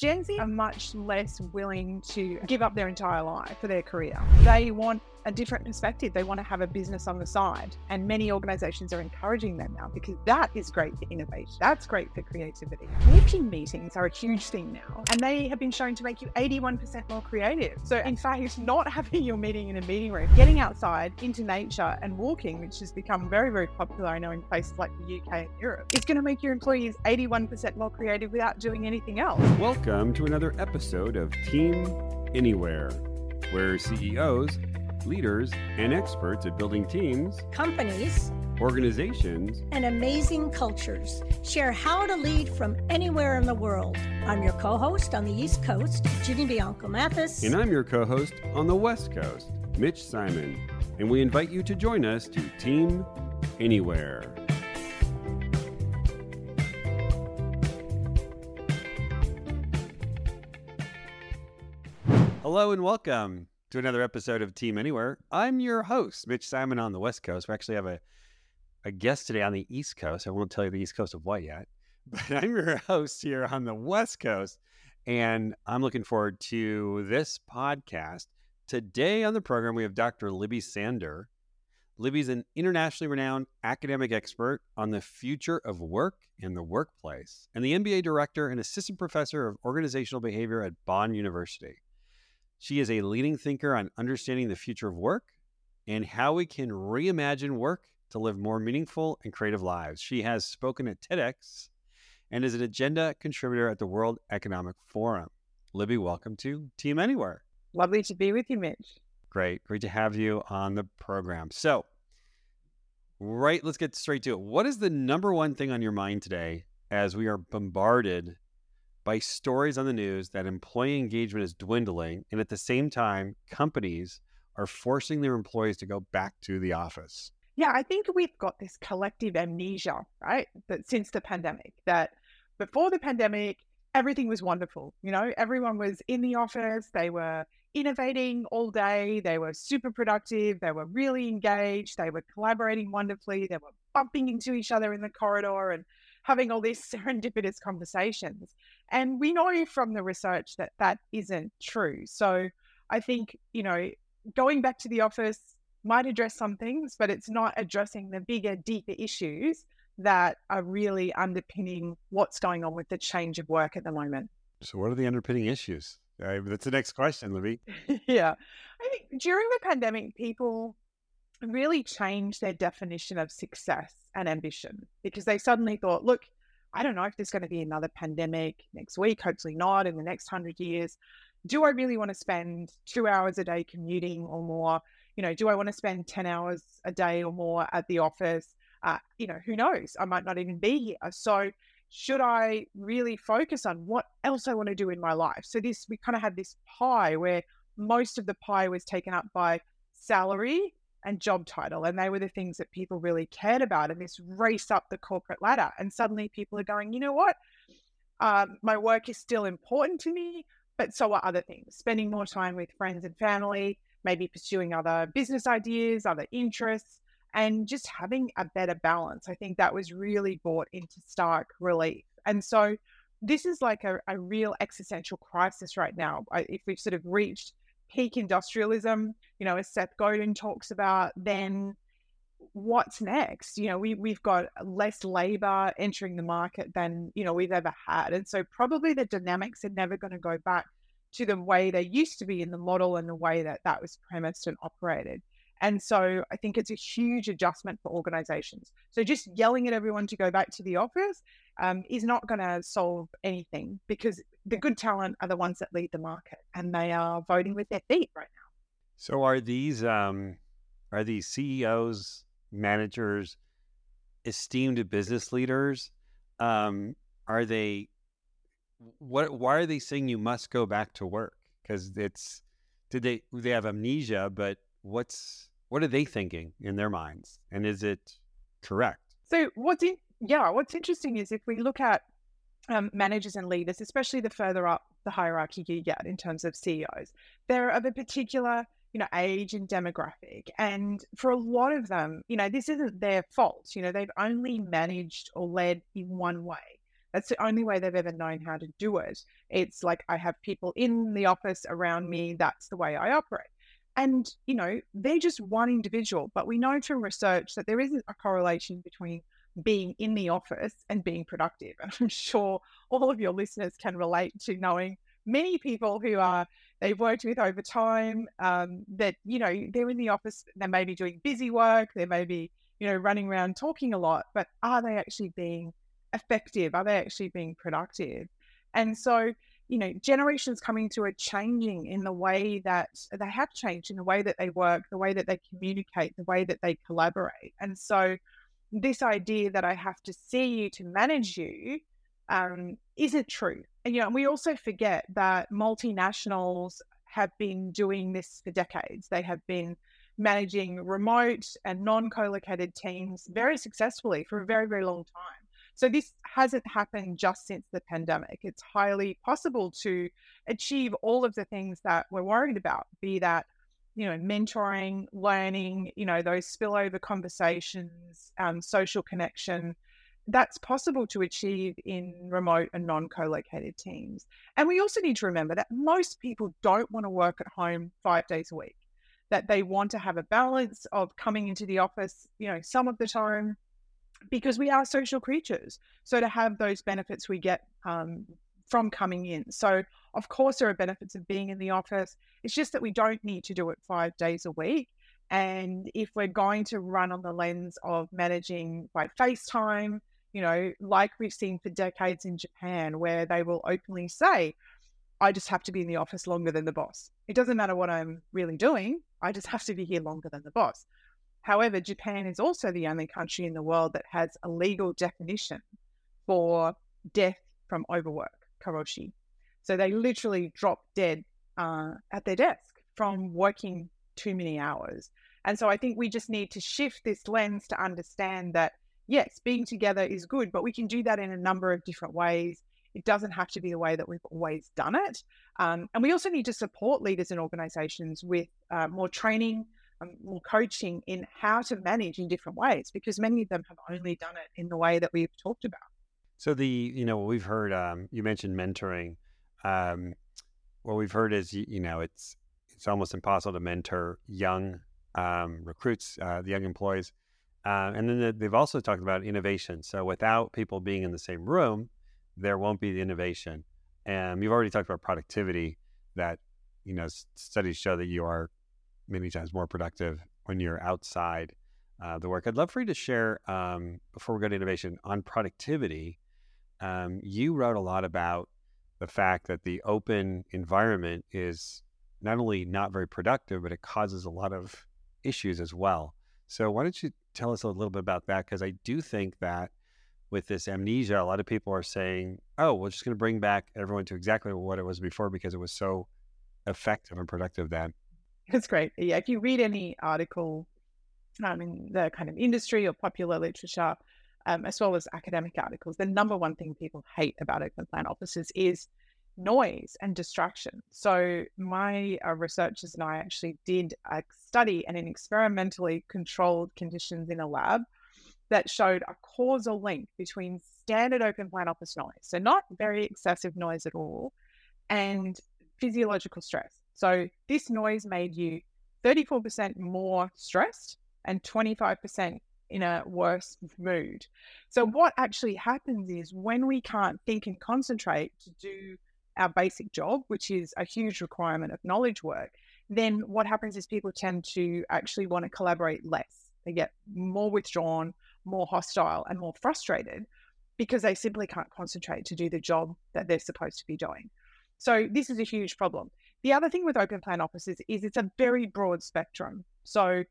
Gen Z are much less willing to give up their entire life for their career. They want a different perspective. They want to have a business on the side. And many organizations are encouraging them now because that is great for innovation. That's great for creativity. Walking meetings are a huge thing now, and they have been shown to make you 81% more creative. So, in fact, not having your meeting in a meeting room, getting outside into nature and walking, which has become very, very popular, I know, in places like the UK and Europe, is going to make your employees 81% more creative without doing anything else. Welcome to another episode of Team Anywhere, where CEOs leaders, and experts at building teams, companies, organizations, and amazing cultures share how to lead from anywhere in the world. I'm your co host on the East Coast, Ginny Bianco Mathis. And I'm your co host on the West Coast, Mitch Simon. And we invite you to join us to Team Anywhere. Hello and welcome to another episode of Team Anywhere. I'm your host, Mitch Simon on the West Coast. We actually have a, a guest today on the East Coast. I won't tell you the East Coast of what yet, but I'm your host here on the West Coast. And I'm looking forward to this podcast. Today on the program, we have Dr. Libby Sander. Libby's an internationally renowned academic expert on the future of work and the workplace, and the MBA director and assistant professor of organizational behavior at Bond University. She is a leading thinker on understanding the future of work and how we can reimagine work to live more meaningful and creative lives. She has spoken at TEDx and is an agenda contributor at the World Economic Forum. Libby, welcome to Team Anywhere. Lovely to be with you, Mitch. Great. Great to have you on the program. So, right, let's get straight to it. What is the number one thing on your mind today as we are bombarded by stories on the news that employee engagement is dwindling, and at the same time, companies are forcing their employees to go back to the office. Yeah, I think we've got this collective amnesia, right? That since the pandemic, that before the pandemic, everything was wonderful. You know, everyone was in the office, they were innovating all day, they were super productive, they were really engaged, they were collaborating wonderfully, they were bumping into each other in the corridor and having all these serendipitous conversations. And we know from the research that that isn't true. So I think, you know, going back to the office might address some things, but it's not addressing the bigger, deeper issues that are really underpinning what's going on with the change of work at the moment. So, what are the underpinning issues? Uh, that's the next question, Libby. yeah. I think during the pandemic, people really changed their definition of success and ambition because they suddenly thought, look, I don't know if there's going to be another pandemic next week, hopefully not in the next hundred years. Do I really want to spend two hours a day commuting or more? You know, do I want to spend 10 hours a day or more at the office? Uh, you know, who knows? I might not even be here. So, should I really focus on what else I want to do in my life? So, this, we kind of had this pie where most of the pie was taken up by salary and job title. And they were the things that people really cared about. And this race up the corporate ladder. And suddenly people are going, you know what? Um, my work is still important to me, but so are other things. Spending more time with friends and family, maybe pursuing other business ideas, other interests, and just having a better balance. I think that was really brought into stark relief. And so this is like a, a real existential crisis right now. If we've sort of reached peak industrialism, you know, as Seth Godin talks about, then what's next? You know, we, we've got less labor entering the market than, you know, we've ever had. And so probably the dynamics are never going to go back to the way they used to be in the model and the way that that was premised and operated. And so I think it's a huge adjustment for organizations. So just yelling at everyone to go back to the office um, is not going to solve anything because the good talent are the ones that lead the market and they are voting with their feet right now. So are these um, are these CEOs, managers, esteemed business leaders? Um, are they what why are they saying you must go back to work? Because it's did they they have amnesia, but what's what are they thinking in their minds? And is it correct? So what's in, yeah, what's interesting is if we look at um, managers and leaders, especially the further up the hierarchy you get in terms of CEOs, they're of a particular you know age and demographic and for a lot of them you know this isn't their fault you know they've only managed or led in one way That's the only way they've ever known how to do it. It's like I have people in the office around me. That's the way I operate. And, you know, they're just one individual. But we know from research that there isn't a correlation between being in the office and being productive. And I'm sure all of your listeners can relate to knowing many people who are they've worked with over time um, that you know they're in the office they may be doing busy work they may be you know running around talking a lot but are they actually being effective are they actually being productive and so you know generations coming to are changing in the way that they have changed in the way that they work the way that they communicate the way that they collaborate and so this idea that I have to see you to manage you um, isn't true. And, you know, we also forget that multinationals have been doing this for decades. They have been managing remote and non co located teams very successfully for a very, very long time. So this hasn't happened just since the pandemic. It's highly possible to achieve all of the things that we're worried about, be that you know, mentoring, learning, you know, those spillover conversations, um, social connection. That's possible to achieve in remote and non co located teams. And we also need to remember that most people don't want to work at home five days a week, that they want to have a balance of coming into the office, you know, some of the time because we are social creatures. So to have those benefits we get um, from coming in. So, of course, there are benefits of being in the office. It's just that we don't need to do it five days a week. And if we're going to run on the lens of managing by FaceTime, you know, like we've seen for decades in Japan, where they will openly say, I just have to be in the office longer than the boss. It doesn't matter what I'm really doing, I just have to be here longer than the boss. However, Japan is also the only country in the world that has a legal definition for death from overwork karoshi. So they literally drop dead uh, at their desk from working too many hours. And so I think we just need to shift this lens to understand that, yes, being together is good, but we can do that in a number of different ways. It doesn't have to be the way that we've always done it. Um, and we also need to support leaders and organizations with uh, more training, more coaching in how to manage in different ways, because many of them have only done it in the way that we've talked about. So the you know we've heard um, you mentioned mentoring. Um, what we've heard is you, you, know it's it's almost impossible to mentor young um, recruits, uh, the young employees, uh, and then they've also talked about innovation. So without people being in the same room, there won't be the innovation. And you've already talked about productivity. That you know studies show that you are many times more productive when you're outside uh, the work. I'd love for you to share um, before we go to innovation on productivity um, you wrote a lot about the fact that the open environment is not only not very productive, but it causes a lot of issues as well. So, why don't you tell us a little bit about that? Because I do think that with this amnesia, a lot of people are saying, oh, we're just going to bring back everyone to exactly what it was before because it was so effective and productive then. That's great. Yeah, if you read any article um, in the kind of industry or popular literature, um, as well as academic articles, the number one thing people hate about open plan offices is noise and distraction. So, my uh, researchers and I actually did a study and in experimentally controlled conditions in a lab that showed a causal link between standard open plan office noise, so not very excessive noise at all, and physiological stress. So, this noise made you 34% more stressed and 25% in a worse mood. So, what actually happens is when we can't think and concentrate to do our basic job, which is a huge requirement of knowledge work, then what happens is people tend to actually want to collaborate less. They get more withdrawn, more hostile, and more frustrated because they simply can't concentrate to do the job that they're supposed to be doing. So, this is a huge problem. The other thing with open plan offices is it's a very broad spectrum. So,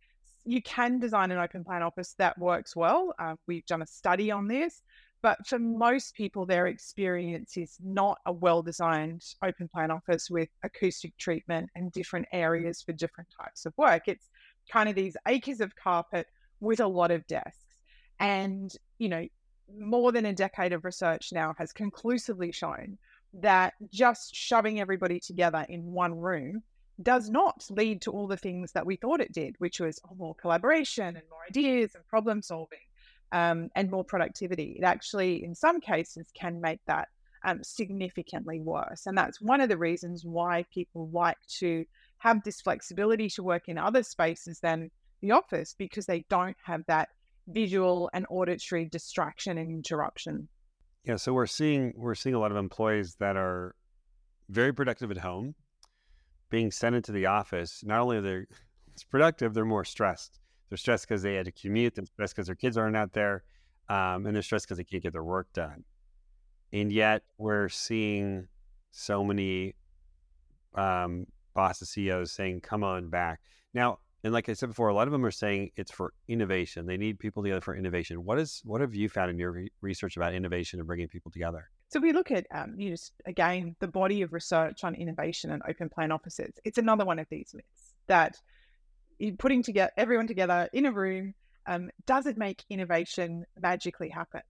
you can design an open plan office that works well. Uh, we've done a study on this, but for most people, their experience is not a well designed open plan office with acoustic treatment and different areas for different types of work. It's kind of these acres of carpet with a lot of desks. And, you know, more than a decade of research now has conclusively shown that just shoving everybody together in one room does not lead to all the things that we thought it did, which was oh, more collaboration and more ideas and problem solving. um, and more productivity. It actually, in some cases, can make that um, significantly worse. And that's one of the reasons why people like to have this flexibility to work in other spaces than the office because they don't have that visual and auditory distraction and interruption. Yeah, so we're seeing we're seeing a lot of employees that are very productive at home being sent into the office. Not only are they it's productive, they're more stressed. They're stressed because they had to commute. They're stressed because their kids aren't out there, um, and they're stressed because they can't get their work done. And yet, we're seeing so many um, bosses, CEOs saying, "Come on back." Now, and like I said before, a lot of them are saying it's for innovation. They need people together for innovation. What is what have you found in your re- research about innovation and bringing people together? So we look at um, you just again the body of research on innovation and open plan offices. It's another one of these myths that putting together everyone together in a room um, doesn't make innovation magically happen.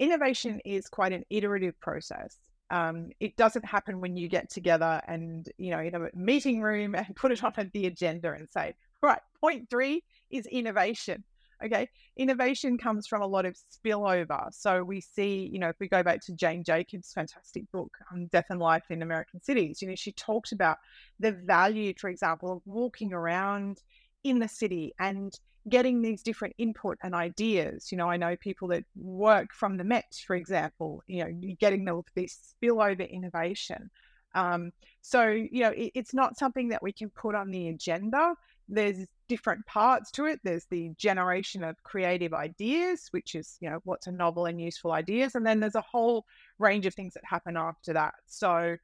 Innovation is quite an iterative process. Um, it doesn't happen when you get together and you know in a meeting room and put it on the agenda and say, right, point three is innovation. Okay. Innovation comes from a lot of spillover. So we see, you know, if we go back to Jane Jacobs' fantastic book, um, Death and Life in American Cities, you know, she talked about the value, for example, of walking around in the city and getting these different input and ideas. You know, I know people that work from the Met, for example, you know, you're getting the, this spillover innovation. Um, so, you know, it, it's not something that we can put on the agenda there's different parts to it. There's the generation of creative ideas, which is, you know, what's a novel and useful ideas. And then there's a whole range of things that happen after that. So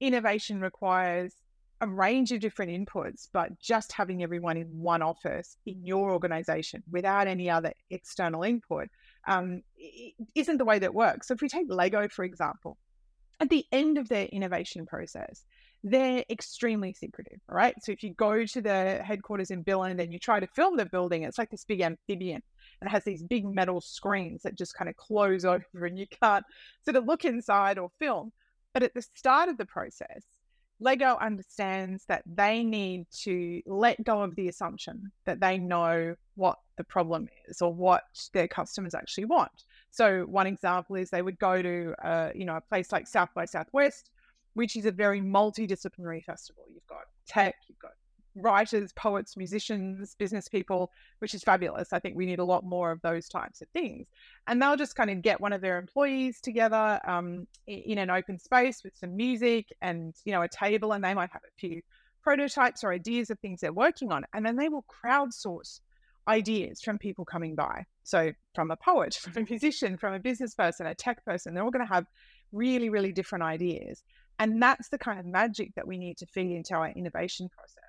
innovation requires a range of different inputs, but just having everyone in one office in your organization without any other external input um, isn't the way that works. So if we take Lego, for example, at the end of their innovation process, they're extremely secretive, right? So if you go to the headquarters in Billund and you try to film the building, it's like this big amphibian and it has these big metal screens that just kind of close over and you can't sort of look inside or film. But at the start of the process, Lego understands that they need to let go of the assumption that they know what the problem is or what their customers actually want. So one example is they would go to uh, you know a place like South by Southwest which is a very multidisciplinary festival. You've got tech, you've got writers, poets, musicians, business people, which is fabulous. I think we need a lot more of those types of things. And they'll just kind of get one of their employees together um, in an open space with some music and you know a table, and they might have a few prototypes or ideas of things they're working on, and then they will crowdsource ideas from people coming by. So from a poet, from a musician, from a business person, a tech person, they're all going to have really, really different ideas. And that's the kind of magic that we need to feed into our innovation process.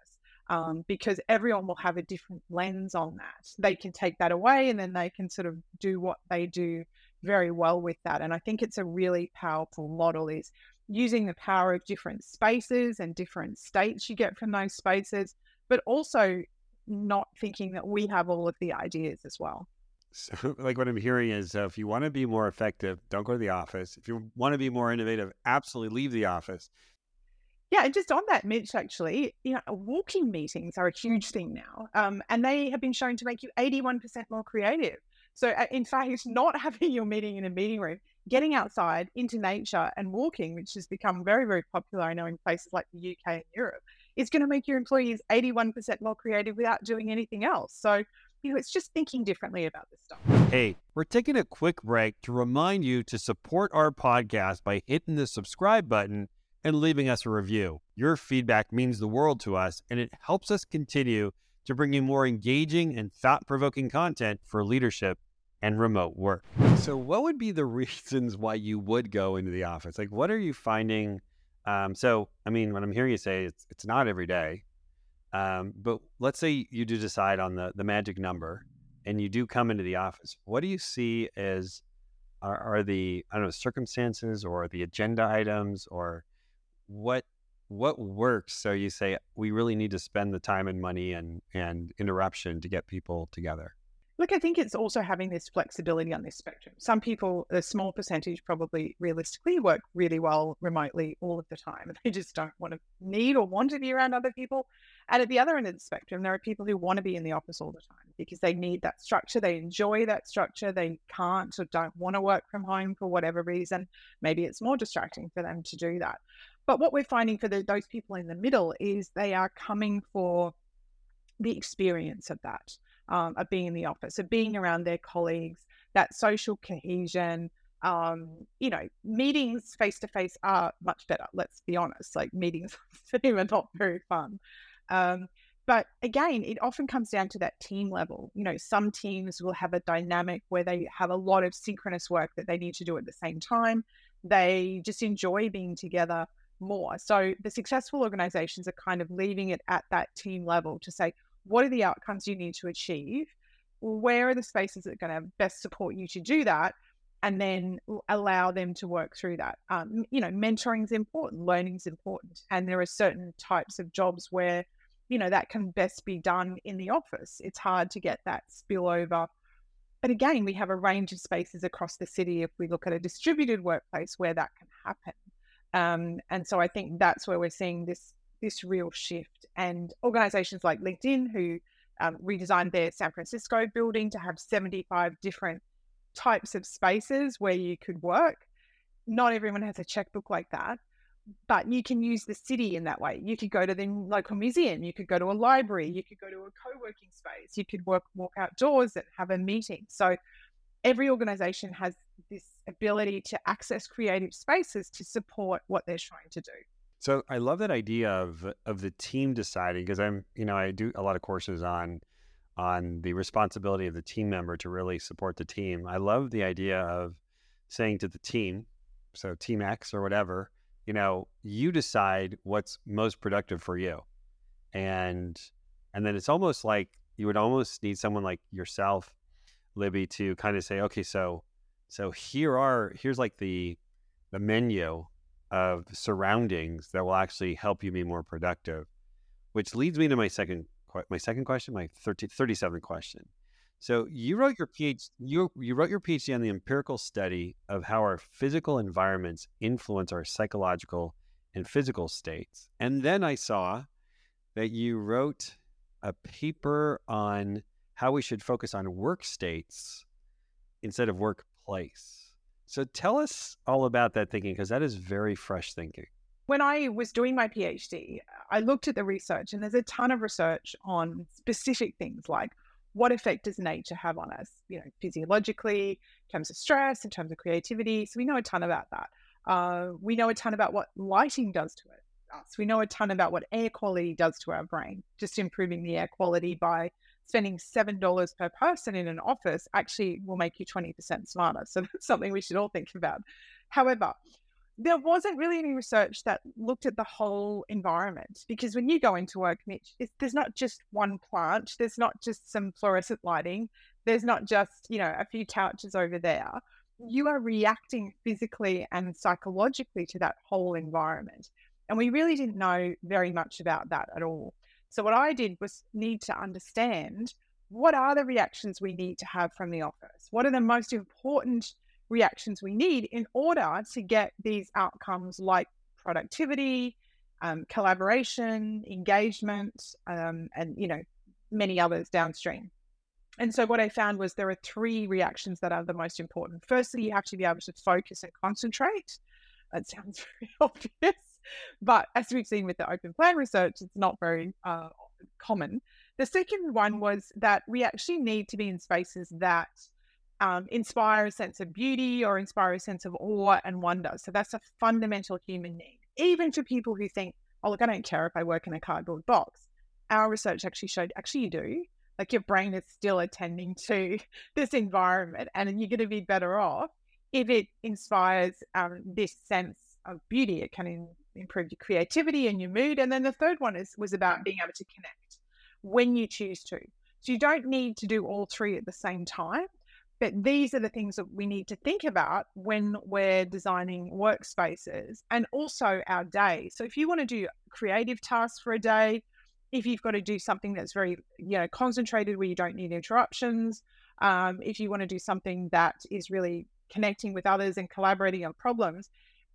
Um, because everyone will have a different lens on that. They can take that away and then they can sort of do what they do very well with that. And I think it's a really powerful model is using the power of different spaces and different states you get from those spaces, but also not thinking that we have all of the ideas as well. So, like what I'm hearing is, uh, if you want to be more effective, don't go to the office. If you want to be more innovative, absolutely leave the office. Yeah, and just on that, Mitch, actually, you know, walking meetings are a huge thing now, um, and they have been shown to make you 81% more creative. So, uh, in fact, it's not having your meeting in a meeting room, getting outside into nature and walking, which has become very, very popular, I know, in places like the UK and Europe, is going to make your employees 81% more creative without doing anything else. So, you know, it's just thinking differently about this stuff. Hey, we're taking a quick break to remind you to support our podcast by hitting the subscribe button and leaving us a review. Your feedback means the world to us, and it helps us continue to bring you more engaging and thought provoking content for leadership and remote work. So, what would be the reasons why you would go into the office? Like, what are you finding? Um, so, I mean, when I'm hearing you say it's not every day, um, but let's say you do decide on the, the magic number and you do come into the office. What do you see as are, are the I don't know circumstances or the agenda items or what what works so you say we really need to spend the time and money and and interruption to get people together Look, I think it's also having this flexibility on this spectrum. Some people, a small percentage, probably realistically work really well remotely all of the time. They just don't want to need or want to be around other people. And at the other end of the spectrum, there are people who want to be in the office all the time because they need that structure. They enjoy that structure. They can't or don't want to work from home for whatever reason. Maybe it's more distracting for them to do that. But what we're finding for the, those people in the middle is they are coming for the experience of that um, of being in the office, of being around their colleagues, that social cohesion. Um, you know, meetings face to face are much better. Let's be honest. Like meetings are not very fun. Um, but again, it often comes down to that team level. You know, some teams will have a dynamic where they have a lot of synchronous work that they need to do at the same time. They just enjoy being together more. So the successful organizations are kind of leaving it at that team level to say, what are the outcomes you need to achieve? Where are the spaces that are going to best support you to do that? And then allow them to work through that. Um, you know, mentoring is important, learning is important. And there are certain types of jobs where, you know, that can best be done in the office. It's hard to get that spillover. But again, we have a range of spaces across the city if we look at a distributed workplace where that can happen. Um, and so I think that's where we're seeing this this real shift. And organizations like LinkedIn, who um, redesigned their San Francisco building to have 75 different types of spaces where you could work. Not everyone has a checkbook like that, but you can use the city in that way. You could go to the local museum, you could go to a library, you could go to a co working space, you could work, walk outdoors and have a meeting. So every organization has this ability to access creative spaces to support what they're trying to do. So I love that idea of of the team deciding because I'm you know I do a lot of courses on on the responsibility of the team member to really support the team. I love the idea of saying to the team, so team X or whatever, you know, you decide what's most productive for you. And and then it's almost like you would almost need someone like yourself, Libby, to kind of say, okay, so so here are here's like the the menu of surroundings that will actually help you be more productive. Which leads me to my second my second question, my 30, 37th question. So you wrote your PhD you you wrote your PhD on the empirical study of how our physical environments influence our psychological and physical states. And then I saw that you wrote a paper on how we should focus on work states instead of workplace. So tell us all about that thinking because that is very fresh thinking. When I was doing my PhD, I looked at the research, and there's a ton of research on specific things like what effect does nature have on us, you know, physiologically, in terms of stress, in terms of creativity. So we know a ton about that. Uh, we know a ton about what lighting does to it, us. We know a ton about what air quality does to our brain, just improving the air quality by spending $7 per person in an office actually will make you 20% smarter. So that's something we should all think about. However, there wasn't really any research that looked at the whole environment because when you go into work, Mitch, there's not just one plant, there's not just some fluorescent lighting, there's not just, you know, a few couches over there. You are reacting physically and psychologically to that whole environment. And we really didn't know very much about that at all. So what I did was need to understand what are the reactions we need to have from the office? What are the most important reactions we need in order to get these outcomes like productivity, um, collaboration, engagement, um, and you know many others downstream. And so what I found was there are three reactions that are the most important. Firstly, you have to be able to focus and concentrate. That sounds very obvious. But as we've seen with the open plan research, it's not very uh, common. The second one was that we actually need to be in spaces that um, inspire a sense of beauty or inspire a sense of awe and wonder. So that's a fundamental human need, even for people who think, oh, look, I don't care if I work in a cardboard box. Our research actually showed actually you do. Like your brain is still attending to this environment, and you're going to be better off if it inspires um, this sense of beauty. It can improve your creativity and your mood. And then the third one is was about being able to connect when you choose to. So you don't need to do all three at the same time. But these are the things that we need to think about when we're designing workspaces and also our day. So if you want to do creative tasks for a day, if you've got to do something that's very, you know, concentrated where you don't need interruptions, um, if you want to do something that is really connecting with others and collaborating on problems,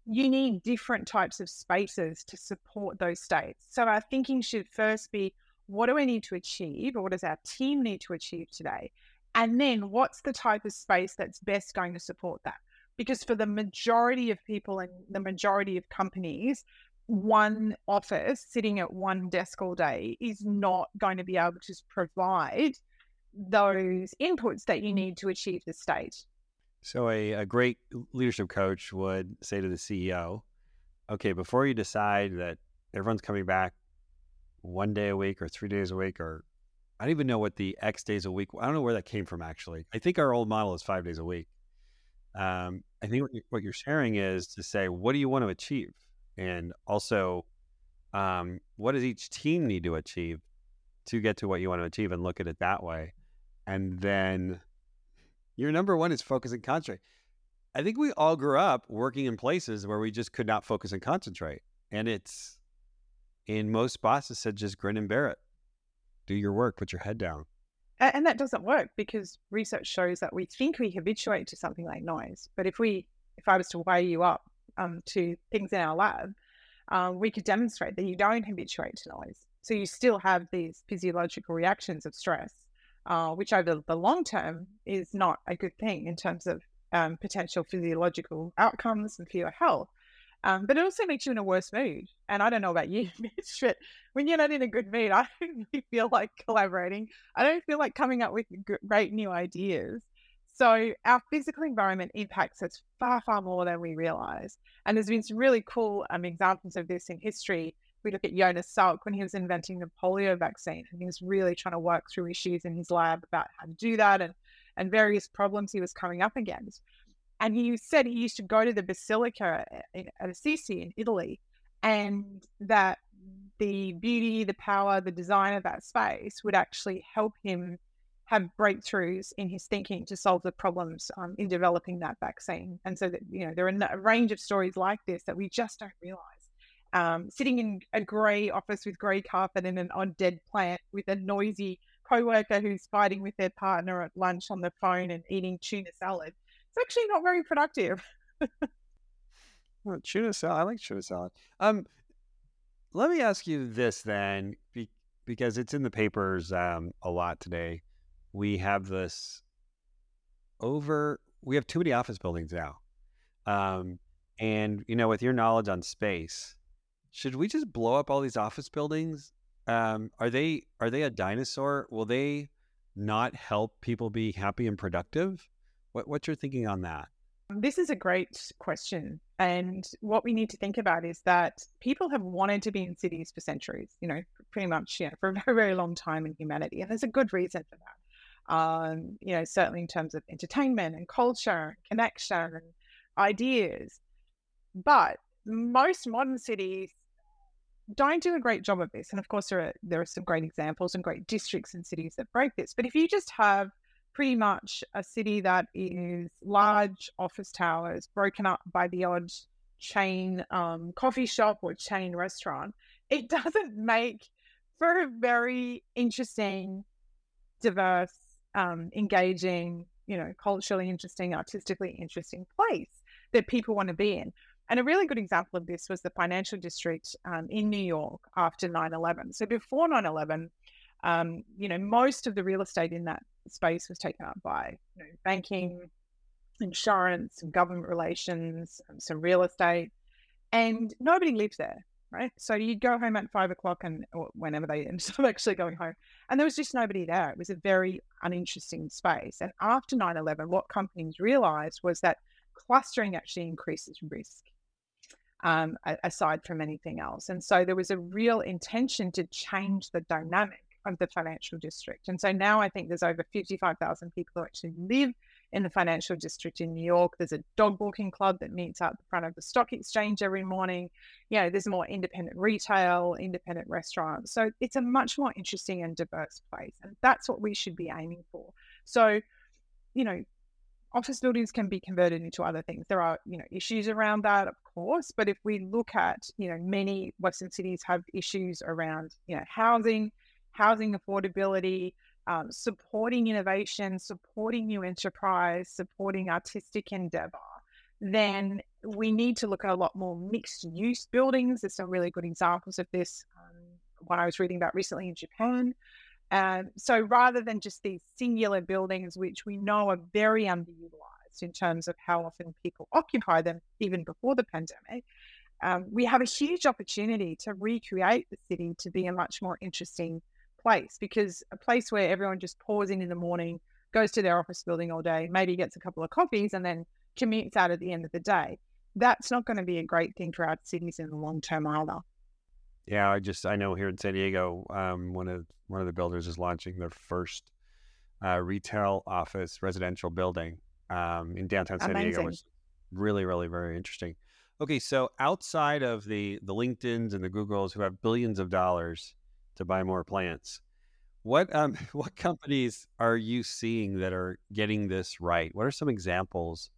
you need different types of spaces to support those states. So our thinking should first be what do we need to achieve or what does our team need to achieve today? And then what's the type of space that's best going to support that? Because for the majority of people and the majority of companies, one office sitting at one desk all day is not going to be able to provide those inputs that you need to achieve the state. So, a, a great leadership coach would say to the CEO, okay, before you decide that everyone's coming back one day a week or three days a week, or I don't even know what the X days a week, I don't know where that came from actually. I think our old model is five days a week. Um, I think what you're sharing is to say, what do you want to achieve? And also, um, what does each team need to achieve to get to what you want to achieve and look at it that way? And then your number one is focus and concentrate. I think we all grew up working in places where we just could not focus and concentrate. And it's in most bosses said just grin and bear it. Do your work, put your head down. And that doesn't work because research shows that we think we habituate to something like noise. But if we if I was to weigh you up um, to things in our lab, um, we could demonstrate that you don't habituate to noise. So you still have these physiological reactions of stress uh, which over the long term is not a good thing in terms of um, potential physiological outcomes and for your health. Um, but it also makes you in a worse mood. And I don't know about you, Mitch, but when you're not in a good mood, I don't really feel like collaborating. I don't feel like coming up with great new ideas. So our physical environment impacts us far, far more than we realize. And there's been some really cool um, examples of this in history we look at Jonas Salk when he was inventing the polio vaccine, and he was really trying to work through issues in his lab about how to do that and, and various problems he was coming up against. And he said he used to go to the Basilica at Assisi in Italy, and that the beauty, the power, the design of that space would actually help him have breakthroughs in his thinking to solve the problems um, in developing that vaccine. And so that you know there are a range of stories like this that we just don't realize um, sitting in a grey office with grey carpet and an odd dead plant with a noisy co-worker who's fighting with their partner at lunch on the phone and eating tuna salad. It's actually not very productive. well, tuna salad. I like tuna salad. Um, let me ask you this then, be, because it's in the papers um, a lot today. We have this over. We have too many office buildings now, um, and you know, with your knowledge on space, should we just blow up all these office buildings? Um, are they are they a dinosaur? Will they not help people be happy and productive? What what's your thinking on that? This is a great question. And what we need to think about is that people have wanted to be in cities for centuries, you know, pretty much, you know, for a very, very long time in humanity. And there's a good reason for that. Um, you know, certainly in terms of entertainment and culture, connection and ideas. But most modern cities don't do a great job of this. And of course, there are there are some great examples and great districts and cities that break this. But if you just have pretty much a city that is large office towers broken up by the odd chain um, coffee shop or chain restaurant, it doesn't make for a very interesting, diverse, um, engaging, you know, culturally interesting, artistically interesting place that people want to be in. And a really good example of this was the financial district um, in New York after 9 11. So before 9 11, um, you know, most of the real estate in that space was taken up by you know, banking, insurance, government relations, some real estate, and nobody lived there, right? So you'd go home at five o'clock and whenever they ended up actually going home, and there was just nobody there. It was a very uninteresting space. And after 9 11, what companies realized was that clustering actually increases risk um, aside from anything else. And so there was a real intention to change the dynamic of the financial district. And so now I think there's over 55,000 people who actually live in the financial district in New York. There's a dog walking club that meets out the front of the stock exchange every morning. You know, there's more independent retail, independent restaurants. So it's a much more interesting and diverse place. And that's what we should be aiming for. So, you know, office buildings can be converted into other things. There are, you know, issues around that, of course. But if we look at, you know, many Western cities have issues around, you know, housing, housing affordability, um, supporting innovation, supporting new enterprise, supporting artistic endeavor, then we need to look at a lot more mixed use buildings. There's some really good examples of this. Um, one I was reading about recently in Japan. Um, so rather than just these singular buildings, which we know are very underutilized in terms of how often people occupy them, even before the pandemic, um, we have a huge opportunity to recreate the city to be a much more interesting place because a place where everyone just pours in in the morning, goes to their office building all day, maybe gets a couple of coffees, and then commutes out at the end of the day. That's not going to be a great thing for our cities in the long term either. Yeah, I just I know here in San Diego, um, one of one of the builders is launching their first uh, retail office residential building um, in downtown San Amazing. Diego, was really really very interesting. Okay, so outside of the the LinkedIn's and the Googles who have billions of dollars to buy more plants, what um what companies are you seeing that are getting this right? What are some examples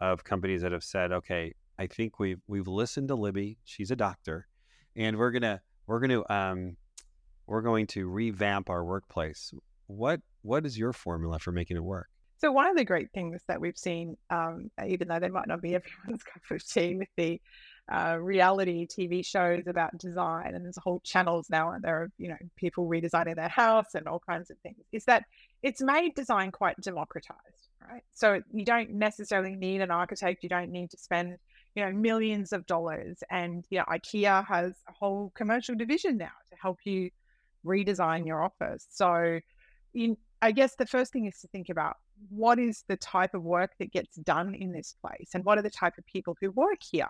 of companies that have said, okay, I think we've we've listened to Libby. She's a doctor, and we're gonna we're gonna um we're going to revamp our workplace. What what is your formula for making it work? So one of the great things that we've seen, um, even though they might not be everyone's cup of tea, with the uh, reality TV shows about design, and there's whole channels now, and there are you know people redesigning their house and all kinds of things. Is that it's made design quite democratized, right? So you don't necessarily need an architect. You don't need to spend you know millions of dollars. And you know, IKEA has a whole commercial division now to help you redesign your office. So in I guess the first thing is to think about what is the type of work that gets done in this place and what are the type of people who work here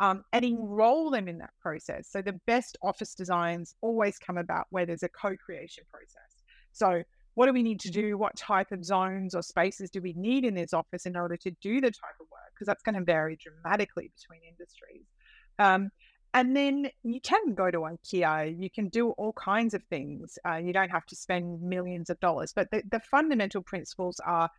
um, and enroll them in that process. So the best office designs always come about where there's a co-creation process. So what do we need to do? What type of zones or spaces do we need in this office in order to do the type of work? Because that's going to vary dramatically between industries. Um, and then you can go to IKEA, you can do all kinds of things. Uh, you don't have to spend millions of dollars. But the, the fundamental principles are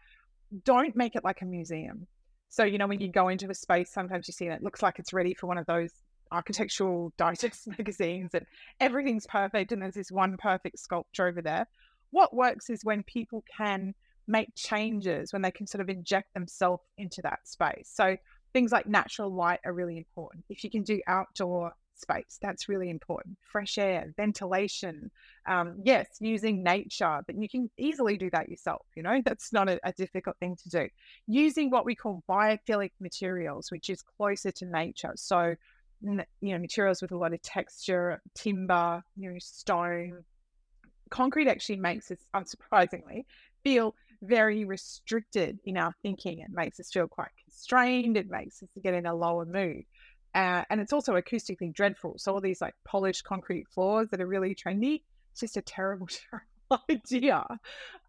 don't make it like a museum. So, you know, when you go into a space, sometimes you see it looks like it's ready for one of those architectural digest magazines and everything's perfect and there's this one perfect sculpture over there. What works is when people can make changes, when they can sort of inject themselves into that space. So, things like natural light are really important. If you can do outdoor space, that's really important. Fresh air, ventilation, um, yes, using nature, but you can easily do that yourself. You know, that's not a, a difficult thing to do. Using what we call biophilic materials, which is closer to nature. So, you know, materials with a lot of texture, timber, you know, stone. Concrete actually makes us, unsurprisingly, feel very restricted in our thinking. It makes us feel quite constrained. It makes us get in a lower mood. Uh, and it's also acoustically dreadful. So all these like polished concrete floors that are really trendy, it's just a terrible, terrible idea.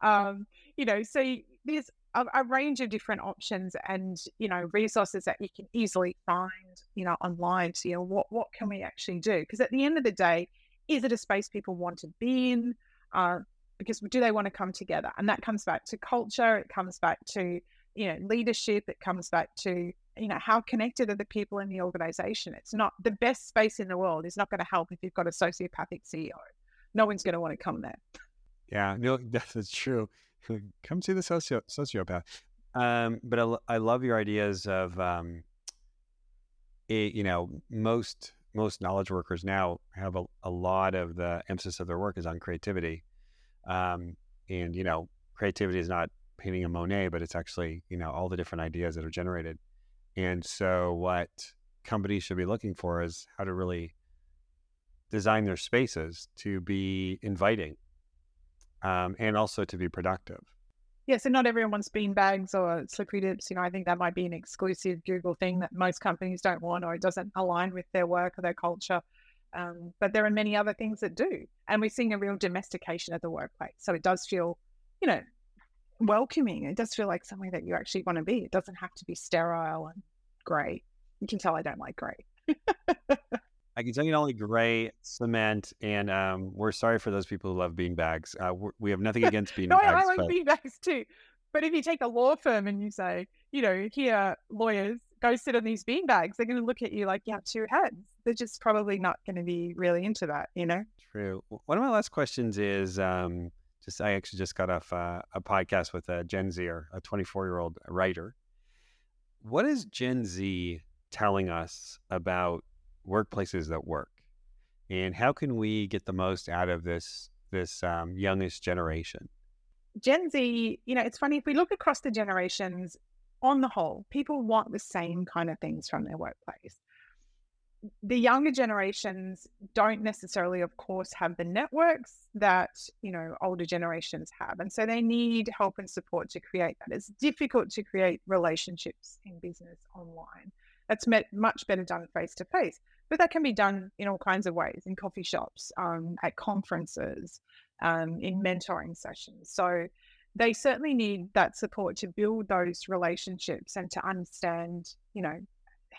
Um, you know, so there's a, a, range of different options and, you know, resources that you can easily find, you know, online to, you know, what, what can we actually do? Because at the end of the day, is it a space people want to be in? Uh, because do they want to come together? And that comes back to culture. It comes back to you know leadership. It comes back to you know how connected are the people in the organization. It's not the best space in the world. Is not going to help if you've got a sociopathic CEO. No one's going to want to come there. Yeah, no, that's true. Come see the socio- sociopath. Um, but I, I love your ideas of, um, it, you know, most most knowledge workers now have a, a lot of the emphasis of their work is on creativity um, and you know, creativity is not painting a Monet, but it's actually you know all the different ideas that are generated. And so, what companies should be looking for is how to really design their spaces to be inviting um, and also to be productive. Yeah, so not everyone wants bean bags or slippery dips. You know, I think that might be an exclusive Google thing that most companies don't want or it doesn't align with their work or their culture. Um, but there are many other things that do. And we're seeing a real domestication of the workplace. So it does feel, you know, welcoming. It does feel like somewhere that you actually want to be. It doesn't have to be sterile and grey. You can tell I don't like grey. I can tell you don't like gray cement, and um, we're sorry for those people who love bean bags. Uh, we have nothing against bean no, bags. I like but... bean bags too. But if you take a law firm and you say, you know, here, lawyers, go sit on these bean bags, they're going to look at you like you have two heads. They're just probably not going to be really into that, you know? True. One of my last questions is um, Just I actually just got off uh, a podcast with a Gen Zer, a 24 year old writer. What is Gen Z telling us about workplaces that work, and how can we get the most out of this this um, youngest generation? Gen Z, you know, it's funny if we look across the generations. On the whole, people want the same kind of things from their workplace. The younger generations don't necessarily of course have the networks that you know older generations have and so they need help and support to create that. It's difficult to create relationships in business online. That's met, much better done face to face but that can be done in all kinds of ways in coffee shops um, at conferences um, in mentoring sessions. So they certainly need that support to build those relationships and to understand you know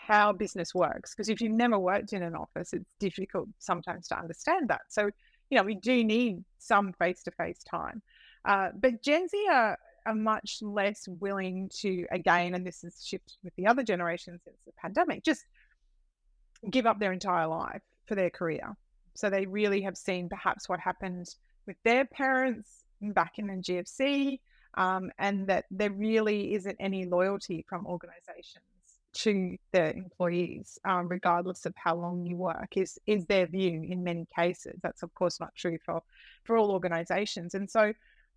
how business works. Because if you've never worked in an office, it's difficult sometimes to understand that. So, you know, we do need some face to face time. Uh, but Gen Z are, are much less willing to, again, and this has shifted with the other generation since the pandemic, just give up their entire life for their career. So they really have seen perhaps what happened with their parents back in the GFC, um, and that there really isn't any loyalty from organizations to their employees, um, regardless of how long you work, is is their view in many cases. That's of course not true for for all organisations, and so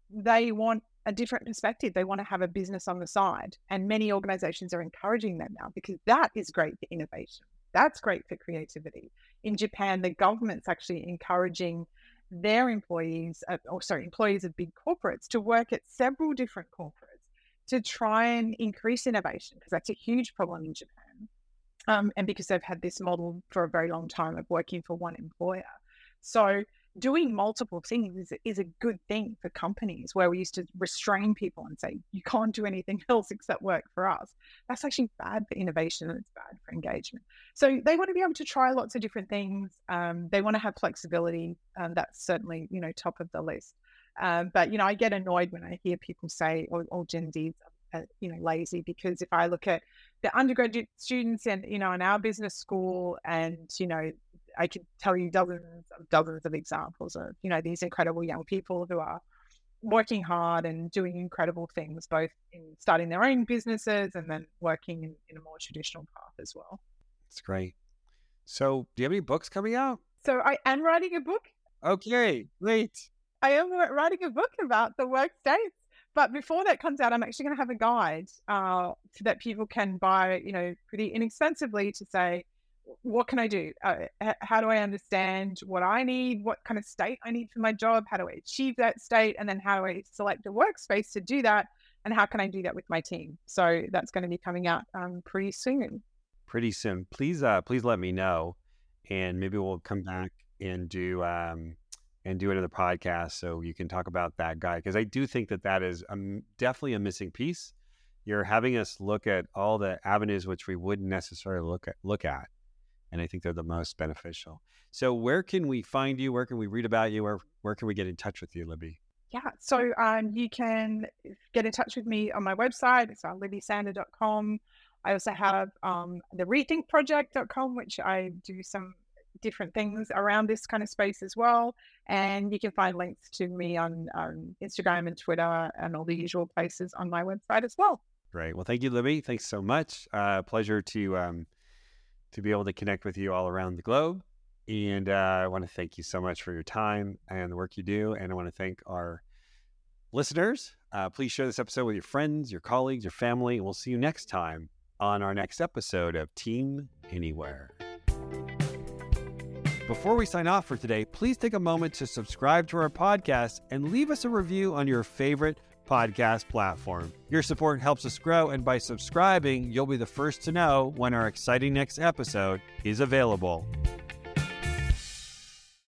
they want a different perspective. They want to have a business on the side, and many organisations are encouraging that now because that is great for innovation. That's great for creativity. In Japan, the government's actually encouraging their employees, uh, or sorry, employees of big corporates to work at several different corporates to try and increase innovation because that's a huge problem in Japan. Um, and because they've had this model for a very long time of working for one employer. So doing multiple things is, is a good thing for companies where we used to restrain people and say, you can't do anything else except work for us. That's actually bad for innovation and it's bad for engagement. So they want to be able to try lots of different things. Um, they want to have flexibility. and that's certainly, you know, top of the list. Um, but you know, I get annoyed when I hear people say, "Oh, all Gen Zs are, you know, lazy," because if I look at the undergraduate students and you know in our business school, and you know, I could tell you dozens of dozens of examples of you know these incredible young people who are working hard and doing incredible things, both in starting their own businesses and then working in, in a more traditional path as well. That's great. So, do you have any books coming out? So, I am writing a book. Okay, great. I am writing a book about the work states. But before that comes out, I'm actually going to have a guide uh, that people can buy, you know, pretty inexpensively to say, what can I do? Uh, how do I understand what I need? What kind of state I need for my job? How do I achieve that state? And then how do I select a workspace to do that? And how can I do that with my team? So that's going to be coming out um, pretty soon. Pretty soon. Please, uh, please let me know, and maybe we'll come back and do um, and do another podcast so you can talk about that guy because I do think that that is um, definitely a missing piece. You're having us look at all the avenues which we wouldn't necessarily look at look at, and I think they're the most beneficial. So, where can we find you? Where can we read about you? Where where can we get in touch with you, Libby? Yeah, so um, you can get in touch with me on my website. It's uh, libbysander.com. I also have um, the rethinkproject.com, which I do some different things around this kind of space as well. And you can find links to me on um, Instagram and Twitter and all the usual places on my website as well. Great. Well, thank you, Libby. Thanks so much. Uh, pleasure to um, to be able to connect with you all around the globe. And uh, I want to thank you so much for your time and the work you do. And I want to thank our listeners. Uh, please share this episode with your friends, your colleagues, your family. And we'll see you next time on our next episode of Team Anywhere. Before we sign off for today, please take a moment to subscribe to our podcast and leave us a review on your favorite podcast platform. Your support helps us grow, and by subscribing, you'll be the first to know when our exciting next episode is available.